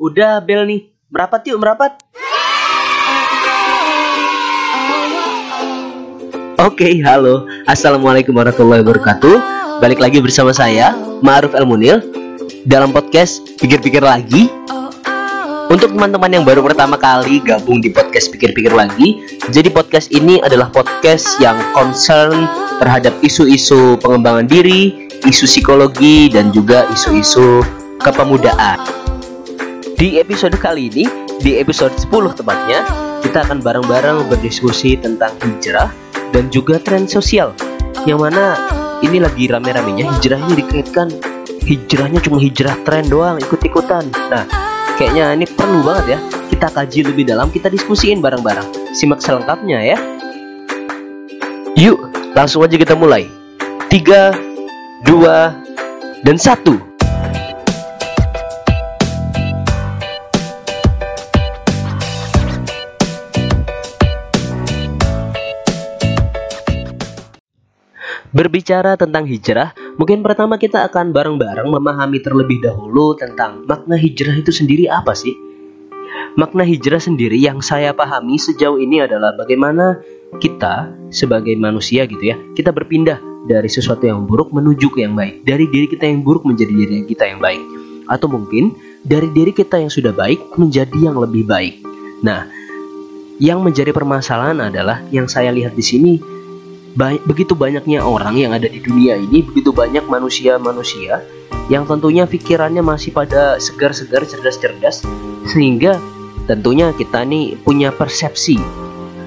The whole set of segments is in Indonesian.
Udah bel nih. Merapat yuk, merapat. Oke, halo. Assalamualaikum warahmatullahi wabarakatuh. Balik lagi bersama saya, Ma'ruf El Munil dalam podcast Pikir-pikir lagi. Untuk teman-teman yang baru pertama kali gabung di podcast Pikir-pikir lagi, jadi podcast ini adalah podcast yang concern terhadap isu-isu pengembangan diri, isu psikologi dan juga isu-isu kepemudaan. Di episode kali ini, di episode 10 tepatnya, kita akan bareng-bareng berdiskusi tentang hijrah dan juga tren sosial. Yang mana ini lagi rame-ramenya hijrah dikaitkan hijrahnya cuma hijrah tren doang, ikut-ikutan. Nah, kayaknya ini perlu banget ya. Kita kaji lebih dalam, kita diskusiin bareng-bareng. Simak selengkapnya ya. Yuk, langsung aja kita mulai. 3 2 dan 1. Berbicara tentang hijrah, mungkin pertama kita akan bareng-bareng memahami terlebih dahulu tentang makna hijrah itu sendiri apa sih? Makna hijrah sendiri yang saya pahami sejauh ini adalah bagaimana kita sebagai manusia gitu ya, kita berpindah dari sesuatu yang buruk menuju ke yang baik, dari diri kita yang buruk menjadi diri kita yang baik, atau mungkin dari diri kita yang sudah baik menjadi yang lebih baik. Nah, yang menjadi permasalahan adalah yang saya lihat di sini Baik, begitu banyaknya orang yang ada di dunia ini, begitu banyak manusia-manusia yang tentunya pikirannya masih pada segar-segar, cerdas-cerdas, sehingga tentunya kita nih punya persepsi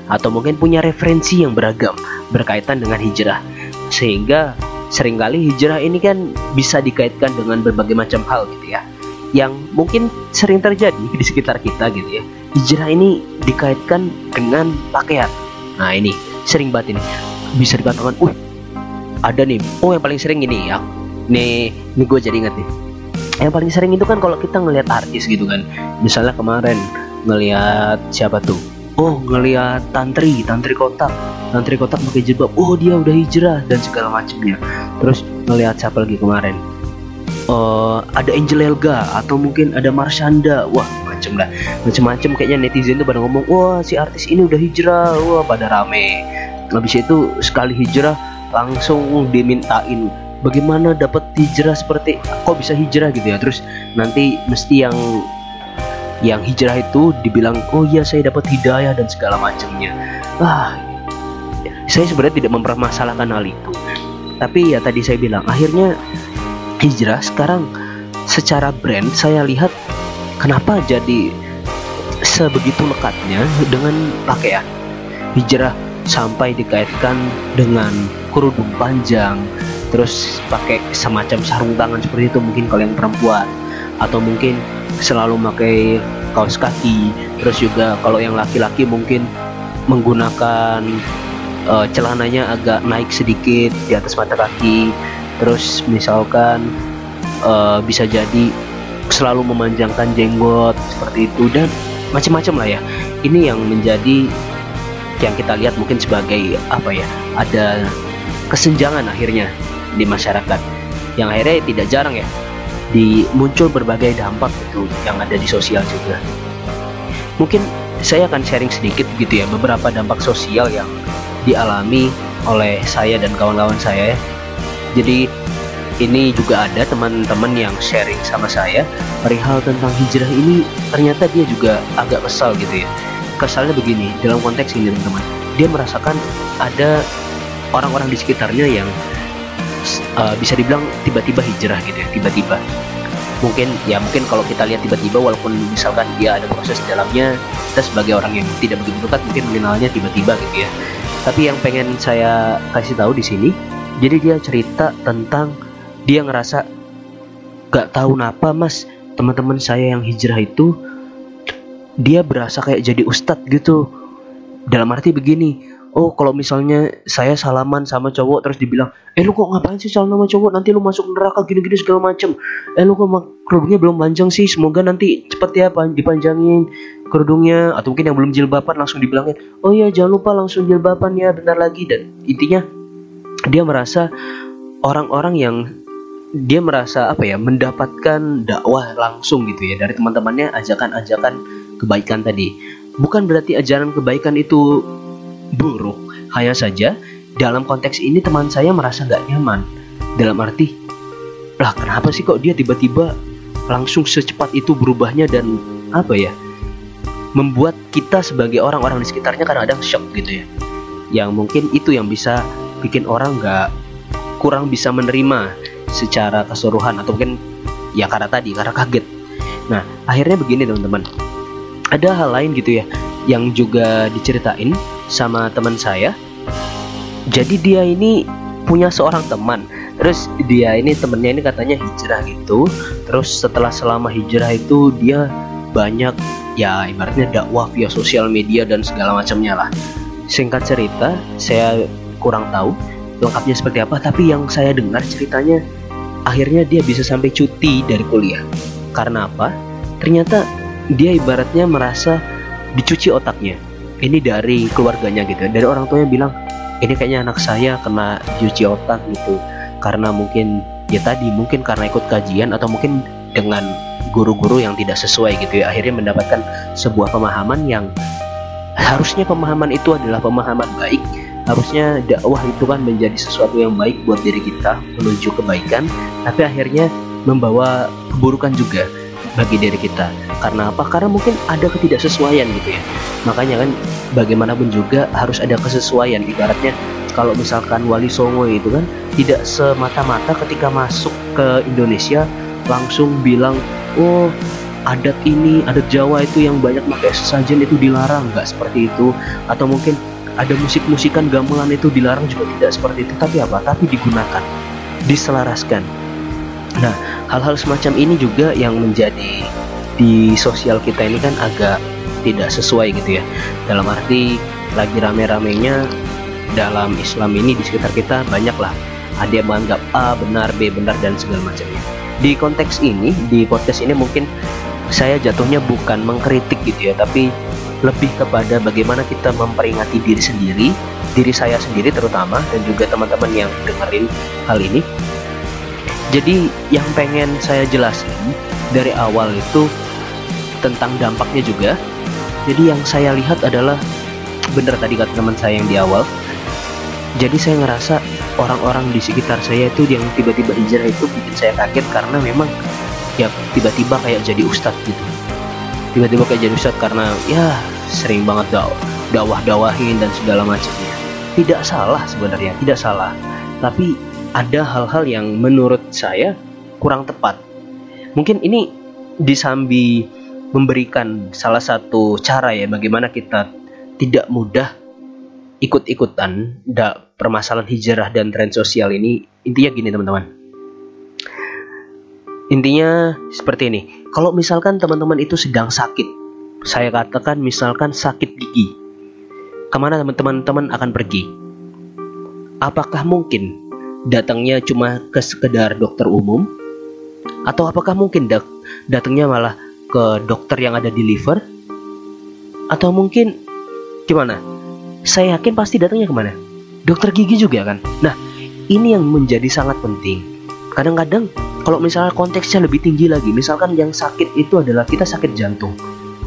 atau mungkin punya referensi yang beragam berkaitan dengan hijrah, sehingga sering kali hijrah ini kan bisa dikaitkan dengan berbagai macam hal gitu ya, yang mungkin sering terjadi di sekitar kita gitu ya. Hijrah ini dikaitkan dengan pakaian. Nah ini sering banget ini bisa dikatakan, uh ada nih, oh yang paling sering ini ya, nih, ini gue jadi inget nih. Yang paling sering itu kan kalau kita ngelihat artis gitu kan, misalnya kemarin ngelihat siapa tuh? Oh ngelihat tantri, tantri kotak, tantri kotak pakai jilbab. Oh dia udah hijrah dan segala macamnya. Terus ngelihat siapa lagi kemarin? Uh, ada Angel Elga atau mungkin ada Marshanda. Wah macem lah, macem-macem kayaknya netizen tuh pada ngomong, wah si artis ini udah hijrah, wah pada rame habis itu sekali hijrah langsung dimintain bagaimana dapat hijrah seperti kok bisa hijrah? Gitu ya. Terus nanti mesti yang yang hijrah itu dibilang oh iya saya dapat hidayah dan segala macamnya. Ah saya sebenarnya tidak mempermasalahkan hal itu. Tapi ya tadi saya bilang akhirnya hijrah. Sekarang secara brand saya lihat kenapa jadi sebegitu lekatnya dengan pakaian? Hijrah sampai dikaitkan dengan kerudung panjang terus pakai semacam sarung tangan seperti itu mungkin kalau yang perempuan. Atau mungkin selalu pakai kaos kaki terus juga kalau yang laki-laki mungkin menggunakan uh, celananya agak naik sedikit di atas mata kaki. Terus misalkan uh, bisa jadi selalu memanjangkan jenggot seperti itu dan macam-macam lah ya. Ini yang menjadi yang kita lihat mungkin sebagai apa ya ada kesenjangan akhirnya di masyarakat. Yang akhirnya tidak jarang ya di muncul berbagai dampak itu yang ada di sosial juga. Mungkin saya akan sharing sedikit gitu ya beberapa dampak sosial yang dialami oleh saya dan kawan-kawan saya jadi ini juga ada teman-teman yang sharing sama saya perihal tentang hijrah ini ternyata dia juga agak kesal gitu ya kesalnya begini dalam konteks ini teman-teman. Dia merasakan ada orang-orang di sekitarnya yang uh, bisa dibilang tiba-tiba hijrah gitu ya tiba-tiba. Mungkin ya mungkin kalau kita lihat tiba-tiba walaupun misalkan dia ada proses di dalamnya kita sebagai orang yang tidak begitu dekat mungkin mengenalnya tiba-tiba gitu ya. Tapi yang pengen saya kasih tahu di sini jadi dia cerita tentang dia ngerasa gak tahu kenapa mas teman-teman saya yang hijrah itu dia berasa kayak jadi ustadz gitu. Dalam arti begini oh kalau misalnya saya salaman sama cowok terus dibilang eh lu kok ngapain sih salaman sama cowok? Nanti lu masuk neraka gini-gini segala macem. Eh lu kok kerudungnya belum panjang sih semoga nanti cepet ya dipanjangin kerudungnya. Atau mungkin yang belum jilbaban langsung dibilangin oh ya jangan lupa langsung jilbaban ya bentar lagi. Dan intinya dia merasa orang-orang yang dia merasa apa ya mendapatkan dakwah langsung gitu ya dari teman-temannya ajakan-ajakan kebaikan tadi. Bukan berarti ajaran kebaikan itu buruk. Hanya saja dalam konteks ini teman saya merasa gak nyaman. Dalam arti lah kenapa sih kok dia tiba-tiba langsung secepat itu berubahnya dan apa ya membuat kita sebagai orang-orang di sekitarnya kadang-kadang shock gitu ya. Yang mungkin itu yang bisa bikin orang nggak kurang bisa menerima secara keseluruhan atau mungkin ya karena tadi karena kaget. Nah akhirnya begini teman-teman ada hal lain gitu ya yang juga diceritain sama teman saya. Jadi dia ini punya seorang teman. Terus dia ini temennya ini katanya hijrah gitu. Terus setelah selama hijrah itu dia banyak ya ibaratnya dakwah via sosial media dan segala macamnya lah. Singkat cerita saya kurang tahu lengkapnya seperti apa tapi yang saya dengar ceritanya akhirnya dia bisa sampai cuti dari kuliah. Karena apa? Ternyata dia ibaratnya merasa dicuci otaknya. Ini dari keluarganya gitu. Dari orang tuanya bilang ini kayaknya anak saya kena cuci otak gitu. Karena mungkin ya tadi mungkin karena ikut kajian atau mungkin dengan guru-guru yang tidak sesuai gitu ya. Akhirnya mendapatkan sebuah pemahaman yang harusnya pemahaman itu adalah pemahaman baik. Harusnya dakwah itu kan menjadi sesuatu yang baik buat diri kita menuju kebaikan. Tapi akhirnya membawa keburukan juga bagi diri kita. Karena apa? Karena mungkin ada ketidaksesuaian gitu ya. Makanya kan bagaimanapun juga harus ada kesesuaian. Ibaratnya kalau misalkan Wali Songo itu kan tidak semata-mata ketika masuk ke Indonesia langsung bilang oh adat ini adat Jawa itu yang banyak pakai sesajen itu dilarang. Nggak seperti itu. Atau mungkin ada musik-musikan gamelan itu dilarang juga tidak seperti itu. Tapi apa? Tapi digunakan diselaraskan nah hal-hal semacam ini juga yang menjadi di sosial kita ini kan agak tidak sesuai gitu ya. Dalam arti lagi rame-ramenya dalam Islam ini di sekitar kita banyak lah ada yang menganggap A benar B benar dan segala macamnya. Di konteks ini di podcast ini mungkin saya jatuhnya bukan mengkritik gitu ya tapi lebih kepada bagaimana kita memperingati diri sendiri, diri saya sendiri terutama dan juga teman-teman yang dengerin hal ini. Jadi yang pengen saya jelasin dari awal itu tentang dampaknya juga. Jadi yang saya lihat adalah bener tadi kata teman saya yang di awal. Jadi saya ngerasa orang-orang di sekitar saya itu yang tiba-tiba hijrah itu bikin saya kaget karena memang ya tiba-tiba kayak jadi ustadz gitu tiba-tiba kayak jadi ustadz karena ya sering banget dakwah dakwah dakwahin dan segala macamnya tidak salah sebenarnya tidak salah tapi ada hal-hal yang menurut saya kurang tepat. Mungkin ini disambi memberikan salah satu cara ya bagaimana kita tidak mudah ikut-ikutan da permasalahan hijrah dan tren sosial ini. Intinya gini teman-teman. Intinya seperti ini. Kalau misalkan teman-teman itu sedang sakit, saya katakan misalkan sakit gigi, ke mana teman-teman akan pergi? Apakah mungkin datangnya cuma ke sekedar dokter umum? Atau apakah mungkin dat datangnya malah ke dokter yang ada di liver? Atau mungkin gimana? Saya yakin pasti datangnya ke mana? Dokter gigi juga kan? Nah, ini yang menjadi sangat penting. Kadang-kadang kalau misalnya konteksnya lebih tinggi lagi, misalkan yang sakit itu adalah kita sakit jantung,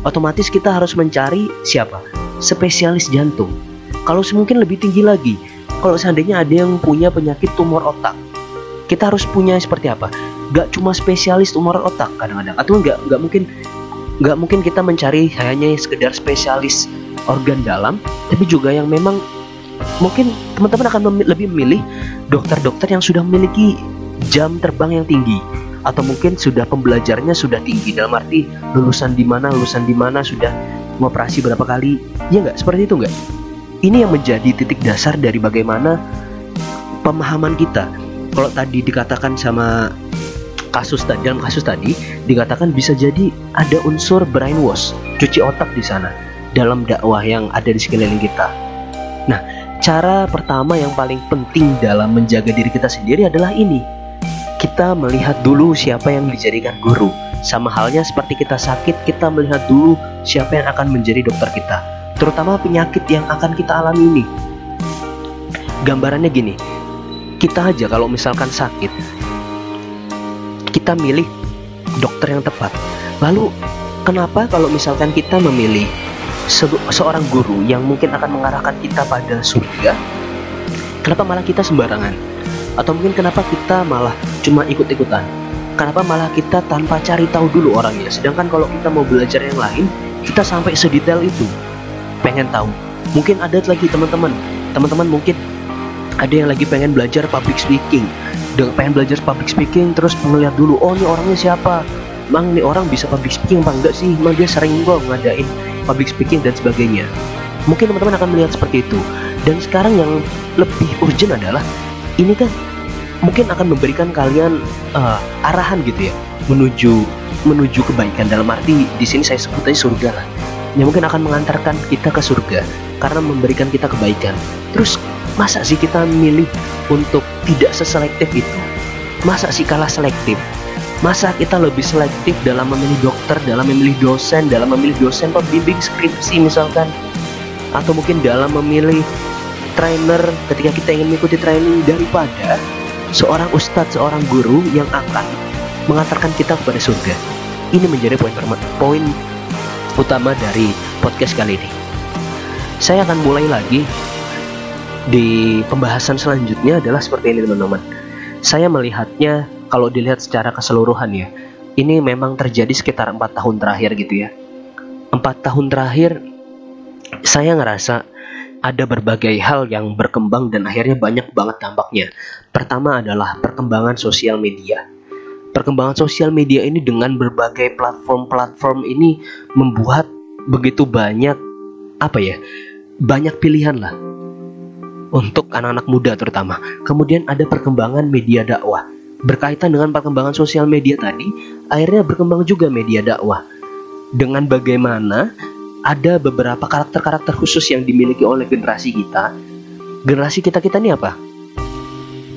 otomatis kita harus mencari siapa? Spesialis jantung. Kalau mungkin lebih tinggi lagi, kalau seandainya ada yang punya penyakit tumor otak, kita harus punya seperti apa? Gak cuma spesialis tumor otak kadang-kadang, atau nggak nggak mungkin nggak mungkin kita mencari hanya sekedar spesialis organ dalam, tapi juga yang memang mungkin teman-teman akan mem lebih memilih dokter-dokter yang sudah memiliki jam terbang yang tinggi atau mungkin sudah pembelajarnya sudah tinggi dalam arti lulusan di mana lulusan di mana sudah mengoperasi berapa kali ya nggak seperti itu nggak ini yang menjadi titik dasar dari bagaimana pemahaman kita kalau tadi dikatakan sama kasus tadi dalam kasus tadi dikatakan bisa jadi ada unsur brainwash cuci otak di sana dalam dakwah yang ada di sekeliling kita nah cara pertama yang paling penting dalam menjaga diri kita sendiri adalah ini kita melihat dulu siapa yang dijadikan guru. Sama halnya seperti kita sakit, kita melihat dulu siapa yang akan menjadi dokter kita. Terutama penyakit yang akan kita alami ini. Gambarannya gini, kita aja kalau misalkan sakit, kita milih dokter yang tepat. Lalu kenapa kalau misalkan kita memilih se seorang guru yang mungkin akan mengarahkan kita pada surga, kenapa malah kita sembarangan? Atau mungkin kenapa kita malah cuma ikut-ikutan? Kenapa malah kita tanpa cari tahu dulu orangnya? Sedangkan kalau kita mau belajar yang lain, kita sampai sedetail itu. Pengen tahu. Mungkin ada lagi teman-teman. Teman-teman mungkin ada yang lagi pengen belajar public speaking. Udah pengen belajar public speaking terus melihat dulu, oh ini orangnya siapa? Emang ini orang bisa public speaking apa enggak sih? Emang dia sering kok ngadain public speaking dan sebagainya. Mungkin teman-teman akan melihat seperti itu. Dan sekarang yang lebih urgent adalah ini kan mungkin akan memberikan kalian uh, arahan gitu ya menuju menuju kebaikan dalam arti di sini saya sebut aja surga lah yang mungkin akan mengantarkan kita ke surga karena memberikan kita kebaikan. Terus masa sih kita milih untuk tidak seselektif itu? Masa sih kalah selektif? Masa kita lebih selektif dalam memilih dokter dalam memilih dosen dalam memilih dosen pembimbing skripsi misalkan? Atau mungkin dalam memilih trainer ketika kita ingin mengikuti training daripada seorang ustadz, seorang guru yang akan mengantarkan kita kepada surga. Ini menjadi poin poin utama dari podcast kali ini. Saya akan mulai lagi di pembahasan selanjutnya adalah seperti ini teman-teman. Saya melihatnya kalau dilihat secara keseluruhan ya, ini memang terjadi sekitar empat tahun terakhir gitu ya. Empat tahun terakhir saya ngerasa ada berbagai hal yang berkembang dan akhirnya banyak banget dampaknya. Pertama adalah perkembangan sosial media. Perkembangan sosial media ini dengan berbagai platform-platform ini membuat begitu banyak apa ya? Banyak pilihan lah untuk anak-anak muda terutama. Kemudian ada perkembangan media dakwah. Berkaitan dengan perkembangan sosial media tadi, akhirnya berkembang juga media dakwah. Dengan bagaimana ada beberapa karakter-karakter khusus yang dimiliki oleh generasi kita. Generasi kita kita ini apa?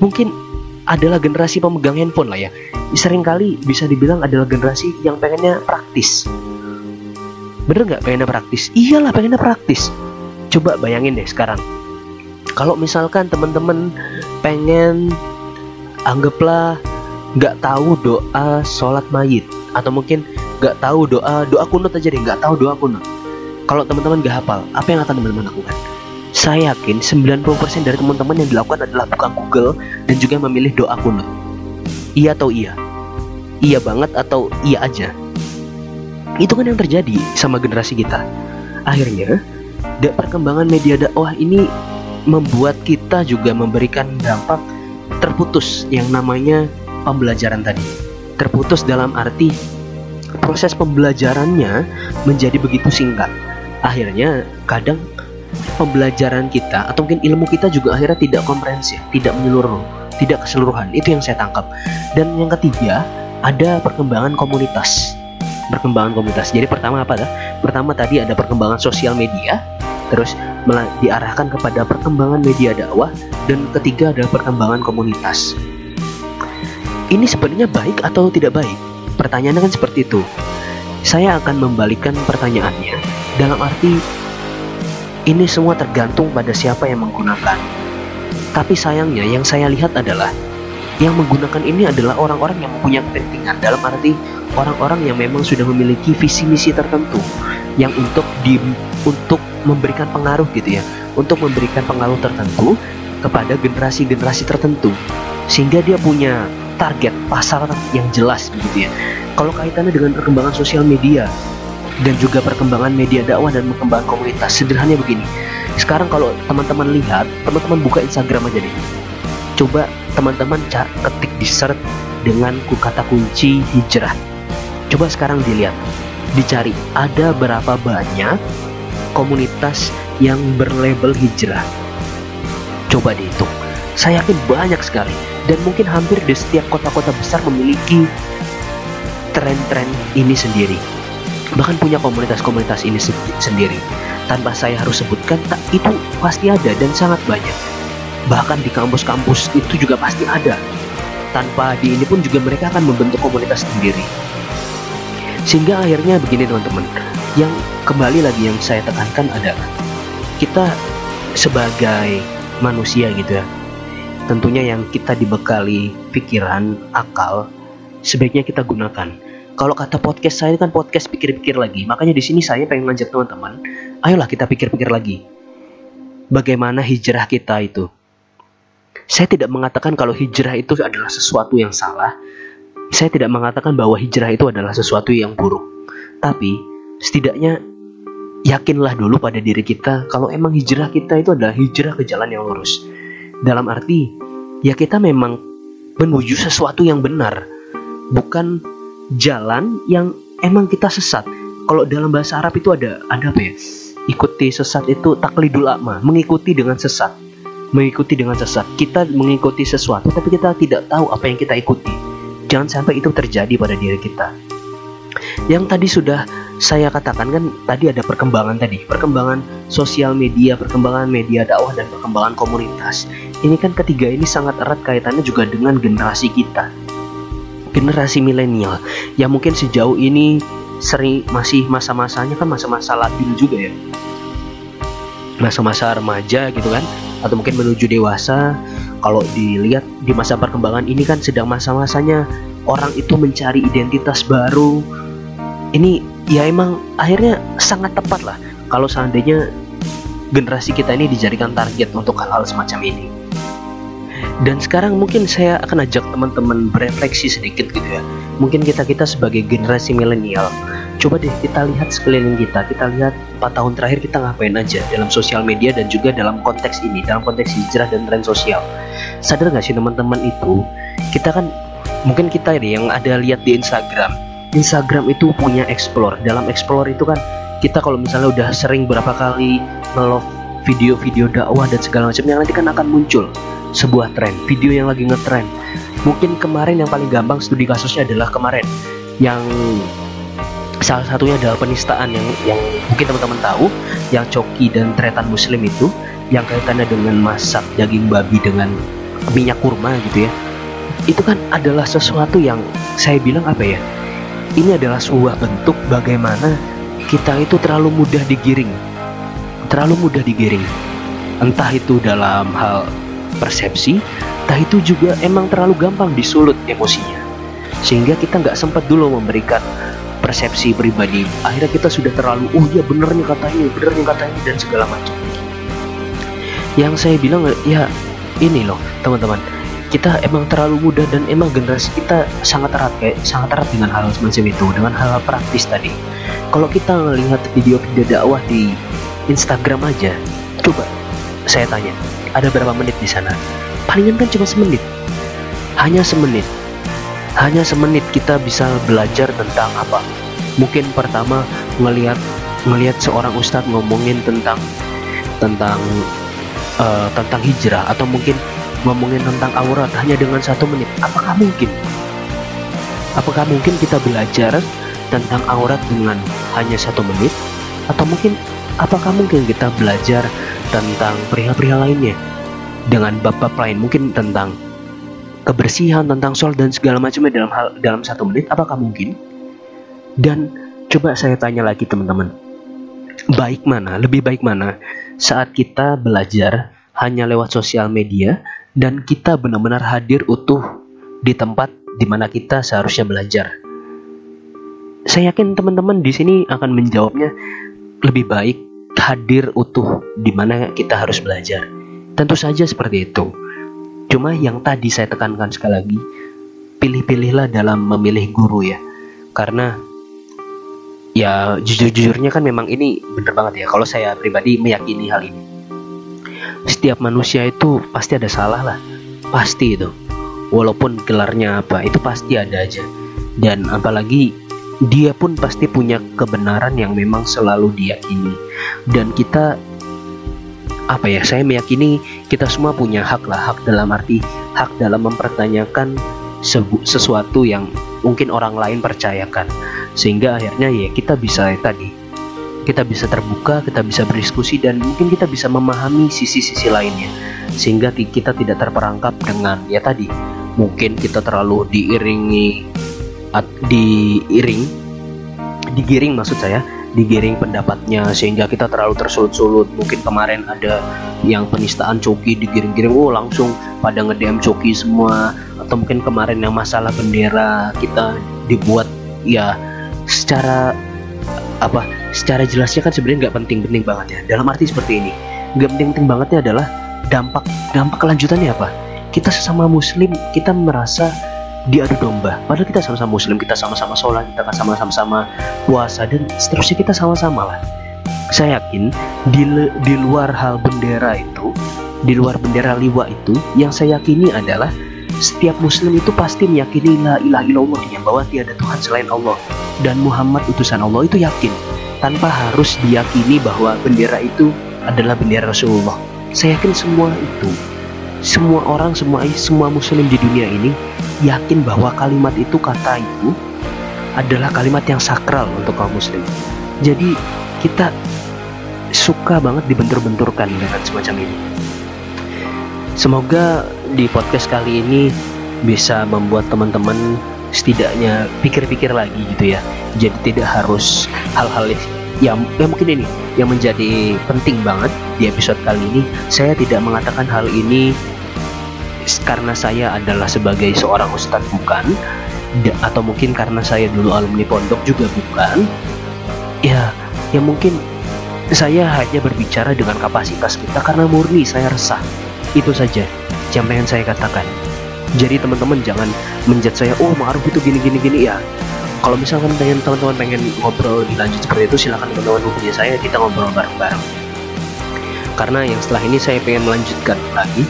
Mungkin adalah generasi pemegang handphone lah ya. Seringkali bisa dibilang adalah generasi yang pengennya praktis. Bener nggak pengennya praktis? Iyalah pengennya praktis. Coba bayangin deh sekarang. Kalau misalkan teman-teman pengen anggaplah nggak tahu doa sholat mayit atau mungkin nggak tahu doa doa kunut aja deh nggak tahu doa kunut kalau teman-teman gak hafal, apa yang akan teman-teman lakukan? Saya yakin 90% dari teman-teman yang dilakukan adalah buka Google dan juga memilih doa kunut. Iya atau iya? Iya banget atau iya aja? Itu kan yang terjadi sama generasi kita. Akhirnya, perkembangan media dakwah ini membuat kita juga memberikan dampak terputus yang namanya pembelajaran tadi. Terputus dalam arti proses pembelajarannya menjadi begitu singkat akhirnya kadang pembelajaran kita atau mungkin ilmu kita juga akhirnya tidak komprehensif, tidak menyeluruh, tidak keseluruhan. Itu yang saya tangkap. Dan yang ketiga, ada perkembangan komunitas. Perkembangan komunitas. Jadi pertama apa dah? Pertama tadi ada perkembangan sosial media, terus diarahkan kepada perkembangan media dakwah dan ketiga adalah perkembangan komunitas. Ini sebenarnya baik atau tidak baik? Pertanyaannya kan seperti itu. Saya akan membalikkan pertanyaannya dalam arti ini semua tergantung pada siapa yang menggunakan. Tapi sayangnya yang saya lihat adalah yang menggunakan ini adalah orang-orang yang mempunyai kepentingan. Dalam arti orang-orang yang memang sudah memiliki visi misi tertentu yang untuk di untuk memberikan pengaruh gitu ya. Untuk memberikan pengaruh tertentu kepada generasi-generasi tertentu. Sehingga dia punya target pasar yang jelas begitu ya. Kalau kaitannya dengan perkembangan sosial media dan juga perkembangan media dakwah dan perkembangan komunitas. Sederhananya begini. Sekarang kalau teman-teman lihat, teman-teman buka Instagram aja deh. Coba teman-teman cari ketik di search dengan kata kunci hijrah. Coba sekarang dilihat, dicari ada berapa banyak komunitas yang berlabel hijrah. Coba dihitung. Saya yakin banyak sekali dan mungkin hampir di setiap kota-kota besar memiliki tren-tren ini sendiri bahkan punya komunitas-komunitas ini sendiri. Tanpa saya harus sebutkan, tak itu pasti ada dan sangat banyak. Bahkan di kampus-kampus itu juga pasti ada. Tanpa di ini pun juga mereka akan membentuk komunitas sendiri. Sehingga akhirnya begini teman-teman, yang kembali lagi yang saya tekankan adalah kita sebagai manusia gitu ya, tentunya yang kita dibekali pikiran, akal, sebaiknya kita gunakan. Kalau kata podcast saya kan podcast pikir-pikir lagi. Makanya di sini saya pengen ngajak teman-teman, ayolah kita pikir-pikir lagi. Bagaimana hijrah kita itu? Saya tidak mengatakan kalau hijrah itu adalah sesuatu yang salah. Saya tidak mengatakan bahwa hijrah itu adalah sesuatu yang buruk. Tapi setidaknya yakinlah dulu pada diri kita kalau emang hijrah kita itu adalah hijrah ke jalan yang lurus. Dalam arti ya kita memang menuju sesuatu yang benar, bukan jalan yang emang kita sesat. Kalau dalam bahasa Arab itu ada ada apa ya? Ikuti sesat itu taklidul akma, mengikuti dengan sesat. Mengikuti dengan sesat. Kita mengikuti sesuatu tapi kita tidak tahu apa yang kita ikuti. Jangan sampai itu terjadi pada diri kita. Yang tadi sudah saya katakan kan tadi ada perkembangan tadi, perkembangan sosial media, perkembangan media dakwah dan perkembangan komunitas. Ini kan ketiga ini sangat erat kaitannya juga dengan generasi kita generasi milenial. Yang mungkin sejauh ini sering masih masa-masanya kan masa-masa labil juga ya. Masa-masa remaja gitu kan atau mungkin menuju dewasa. Kalau dilihat di masa perkembangan ini kan sedang masa-masanya orang itu mencari identitas baru. Ini ya emang akhirnya sangat tepat lah. Kalau seandainya generasi kita ini dijadikan target untuk hal-hal semacam ini dan sekarang mungkin saya akan ajak teman-teman berefleksi sedikit gitu ya. Mungkin kita-kita sebagai generasi milenial, coba deh kita lihat sekeliling kita. Kita lihat 4 tahun terakhir kita ngapain aja dalam sosial media dan juga dalam konteks ini, dalam konteks hijrah dan tren sosial. Sadar gak sih teman-teman itu, kita kan mungkin kita deh yang ada lihat di Instagram. Instagram itu punya explore. Dalam explore itu kan kita kalau misalnya udah sering berapa kali nge-love video-video dakwah dan segala macamnya nanti kan akan muncul sebuah tren, video yang lagi ngetren. Mungkin kemarin yang paling gampang studi kasusnya adalah kemarin yang salah satunya adalah penistaan yang yang mungkin teman-teman tahu yang coki dan tretan muslim itu yang kaitannya dengan masak daging babi dengan minyak kurma gitu ya. Itu kan adalah sesuatu yang saya bilang apa ya ini adalah sebuah bentuk bagaimana kita itu terlalu mudah digiring. Terlalu mudah digiring. Entah itu dalam hal persepsi, entah itu juga emang terlalu gampang disulut emosinya. Sehingga kita nggak sempat dulu memberikan persepsi pribadi. Akhirnya kita sudah terlalu, oh iya bener nih kata ini, bener nih kata ini, dan segala macam. Yang saya bilang, ya ini loh teman-teman, kita emang terlalu mudah dan emang generasi kita sangat erat kayak sangat erat dengan hal semacam itu dengan hal, -hal praktis tadi kalau kita melihat video-video dakwah di Instagram aja coba saya tanya ada berapa menit di sana? Palingan kan cuma semenit. Hanya semenit. Hanya semenit kita bisa belajar tentang apa. Mungkin pertama melihat melihat seorang ustadz ngomongin tentang tentang uh, tentang hijrah atau mungkin ngomongin tentang aurat hanya dengan satu menit. Apakah mungkin? Apakah mungkin kita belajar tentang aurat dengan hanya satu menit? Atau mungkin apakah mungkin kita belajar tentang perihal-perihal lainnya. Dengan bab-bab lain mungkin tentang kebersihan tentang soal dan segala macamnya dalam hal dalam satu menit apakah mungkin? Dan coba saya tanya lagi teman-teman. Baik mana lebih baik mana saat kita belajar hanya lewat sosial media dan kita benar-benar hadir utuh di tempat di mana kita seharusnya belajar? Saya yakin teman-teman di sini akan menjawabnya lebih baik hadir utuh di mana kita harus belajar. Tentu saja seperti itu. Cuma yang tadi saya tekankan sekali lagi, pilih-pilihlah dalam memilih guru ya. Karena ya jujur-jujurnya kan memang ini bener banget ya kalau saya pribadi meyakini hal ini. Setiap manusia itu pasti ada salah lah. Pasti itu. Walaupun gelarnya apa, itu pasti ada aja. Dan apalagi dia pun pasti punya kebenaran yang memang selalu diyakini dan kita apa ya saya meyakini kita semua punya hak lah hak dalam arti hak dalam mempertanyakan sesuatu yang mungkin orang lain percayakan. Sehingga akhirnya ya kita bisa ya, tadi kita bisa terbuka kita bisa berdiskusi dan mungkin kita bisa memahami sisi-sisi lainnya. Sehingga kita tidak terperangkap dengan ya tadi mungkin kita terlalu diiringi diiring. Digiring maksud saya digiring pendapatnya sehingga kita terlalu tersulut-sulut. Mungkin kemarin ada yang penistaan coki digiring-giring oh langsung pada nge-DM coki semua. Atau mungkin kemarin yang masalah bendera kita dibuat ya secara apa secara jelasnya kan sebenarnya nggak penting-penting banget ya. Dalam arti seperti ini nggak penting-penting bangetnya adalah dampak dampak kelanjutannya apa? Kita sesama muslim kita merasa diadu domba. Padahal kita sama-sama muslim kita sama-sama sholat kita sama-sama puasa dan seterusnya kita sama-sama lah. Saya yakin di, di luar hal bendera itu di luar bendera liwa itu yang saya yakini adalah setiap muslim itu pasti meyakini la ilaha illallah yang bahwa tiada Tuhan selain Allah. Dan Muhammad utusan Allah itu yakin tanpa harus diyakini bahwa bendera itu adalah bendera Rasulullah. Saya yakin semua itu semua orang semua semua muslim di dunia ini yakin bahwa kalimat itu kata itu adalah kalimat yang sakral untuk kaum muslim. Jadi kita suka banget dibentur-benturkan dengan semacam ini. Semoga di podcast kali ini bisa membuat teman-teman setidaknya pikir-pikir lagi gitu ya. Jadi tidak harus hal-hal yang ya mungkin ini yang menjadi penting banget di episode kali ini. Saya tidak mengatakan hal ini karena saya adalah sebagai seorang ustadz bukan? Atau mungkin karena saya dulu alumni pondok juga bukan? Ya ya mungkin saya hanya berbicara dengan kapasitas kita karena murni saya resah. Itu saja yang pengen saya katakan. Jadi teman-teman jangan menjat saya oh ma'ruf itu gini gini gini. Ya kalau misalkan pengen teman-teman pengen ngobrol lebih lanjut seperti itu silahkan teman-teman hubungi saya kita ngobrol bareng-bareng. Karena yang setelah ini saya pengen melanjutkan lagi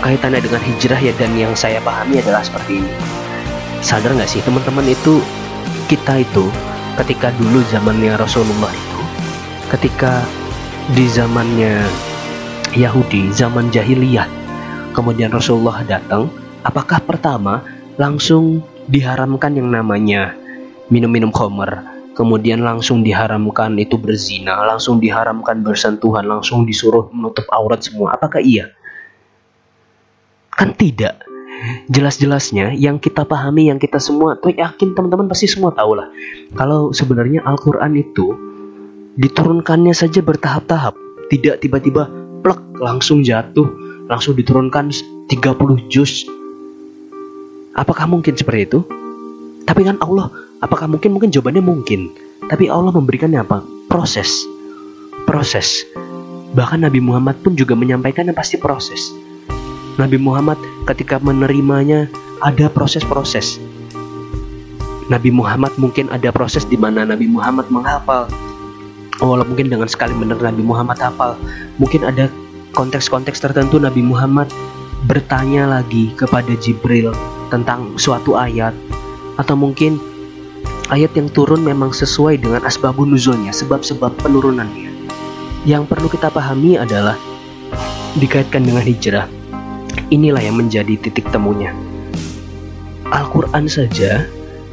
kaitannya dengan hijrah ya dan yang saya pahami adalah seperti ini. Sadar nggak sih teman-teman itu kita itu ketika dulu zamannya Rasulullah itu ketika di zamannya Yahudi zaman jahiliyah kemudian Rasulullah datang apakah pertama langsung diharamkan yang namanya minum-minum khamr kemudian langsung diharamkan itu berzina langsung diharamkan bersentuhan langsung disuruh menutup aurat semua? Apakah iya Kan tidak. Jelas-jelasnya yang kita pahami, yang kita semua, tuh yakin teman-teman pasti semua tahu lah. Kalau sebenarnya Al-Quran itu diturunkannya saja bertahap-tahap. Tidak tiba-tiba plek langsung jatuh, langsung diturunkan 30 juz. Apakah mungkin seperti itu? Tapi kan Allah, apakah mungkin? Mungkin jawabannya mungkin. Tapi Allah memberikannya apa? Proses. Proses. Bahkan Nabi Muhammad pun juga menyampaikannya pasti proses Nabi Muhammad ketika menerimanya ada proses-proses. Nabi Muhammad mungkin ada proses di mana Nabi Muhammad menghafal. Walau mungkin dengan sekali benar Nabi Muhammad hafal, mungkin ada konteks-konteks tertentu Nabi Muhammad bertanya lagi kepada Jibril tentang suatu ayat atau mungkin ayat yang turun memang sesuai dengan asbabun nuzulnya, sebab-sebab penurunannya. Yang perlu kita pahami adalah dikaitkan dengan hijrah Inilah yang menjadi titik temunya. Al-Quran saja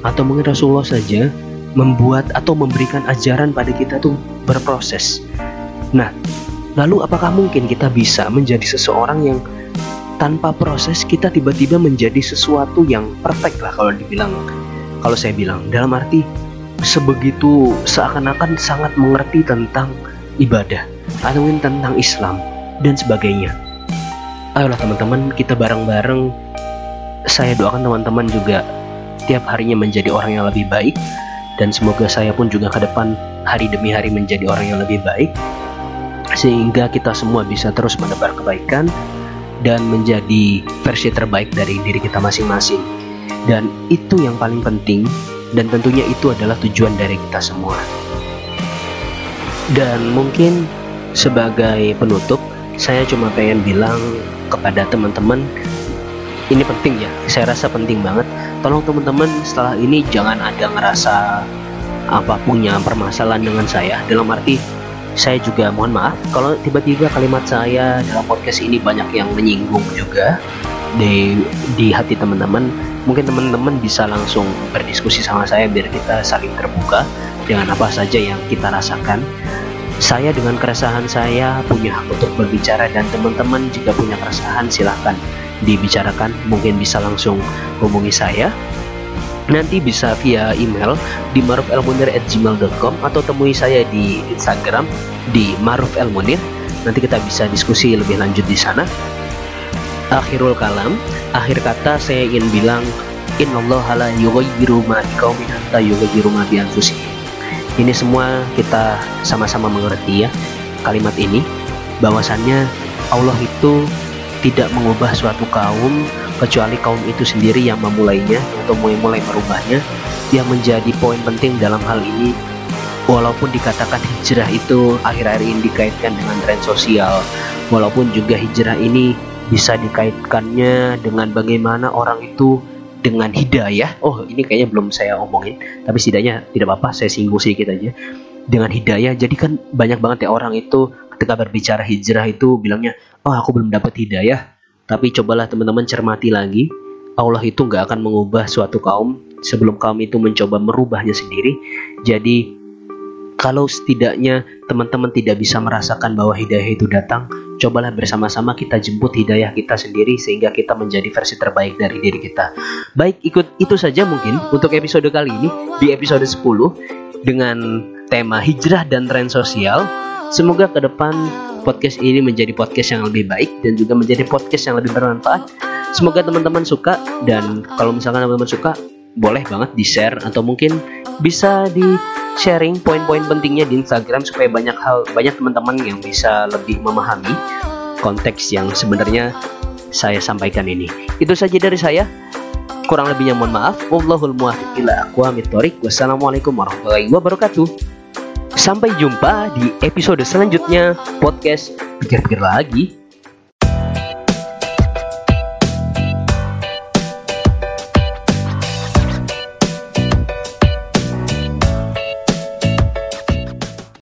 atau mungkin Rasulullah saja membuat atau memberikan ajaran pada kita tuh berproses. Nah, lalu apakah mungkin kita bisa menjadi seseorang yang tanpa proses kita tiba-tiba menjadi sesuatu yang perfect lah kalau dibilang kalau saya bilang dalam arti sebegitu seakan-akan sangat mengerti tentang ibadah atau tentang Islam dan sebagainya ayolah teman-teman kita bareng-bareng. Saya doakan teman-teman juga tiap harinya menjadi orang yang lebih baik. Dan semoga saya pun juga ke depan hari demi hari menjadi orang yang lebih baik. Sehingga kita semua bisa terus menebar kebaikan dan menjadi versi terbaik dari diri kita masing-masing. Dan itu yang paling penting dan tentunya itu adalah tujuan dari kita semua. Dan mungkin sebagai penutup saya cuma pengen bilang kepada teman-teman ini penting ya. Saya rasa penting banget. Tolong teman-teman setelah ini jangan ada ngerasa apa punya permasalahan dengan saya. Dalam arti saya juga mohon maaf kalau tiba-tiba kalimat saya dalam podcast ini banyak yang menyinggung juga di di hati teman-teman. Mungkin teman-teman bisa langsung berdiskusi sama saya biar kita saling terbuka. Dengan apa saja yang kita rasakan saya dengan keresahan saya punya hak untuk berbicara dan teman-teman jika punya keresahan silahkan dibicarakan mungkin bisa langsung hubungi saya nanti bisa via email di marufelmunir@gmail.com atau temui saya di Instagram di marufelmunir. Nanti kita bisa diskusi lebih lanjut di sana. Akhirul kalam, akhir kata saya ingin bilang innallaha la yughayyiru ma biqaumin hatta yughayyiru ma bi Ini semua kita sama-sama mengerti ya kalimat ini. Bahwasannya Allah itu tidak mengubah suatu kaum kecuali kaum itu sendiri yang memulainya atau mulai-mulai merubahnya. Yang menjadi poin penting dalam hal ini. Walaupun dikatakan hijrah itu akhir-akhir ini dikaitkan dengan tren sosial walaupun juga hijrah ini bisa dikaitkannya dengan bagaimana orang itu dengan hidayah oh ini kayaknya belum saya omongin tapi setidaknya tidak apa-apa saya singgung sedikit aja dengan hidayah jadi kan banyak banget ya orang itu ketika berbicara hijrah itu bilangnya oh aku belum dapat hidayah tapi cobalah teman-teman cermati lagi, Allah itu nggak akan mengubah suatu kaum sebelum kaum itu mencoba merubahnya sendiri. Jadi kalau setidaknya teman-teman tidak bisa merasakan bahwa hidayah itu datang, cobalah bersama-sama kita jemput hidayah kita sendiri sehingga kita menjadi versi terbaik dari diri kita. Baik, ikut itu saja mungkin untuk episode kali ini di episode 10 dengan tema hijrah dan tren sosial. Semoga ke depan podcast ini menjadi podcast yang lebih baik dan juga menjadi podcast yang lebih bermanfaat. Semoga teman-teman suka dan kalau misalkan teman-teman suka boleh banget di share atau mungkin bisa di sharing poin-poin pentingnya di Instagram supaya banyak hal banyak teman-teman yang bisa lebih memahami konteks yang sebenarnya saya sampaikan ini. Itu saja dari saya. Kurang lebihnya mohon maaf. Wallahul muwaffiq Wassalamualaikum warahmatullahi wabarakatuh. Sampai jumpa di episode selanjutnya podcast pikir-pikir lagi.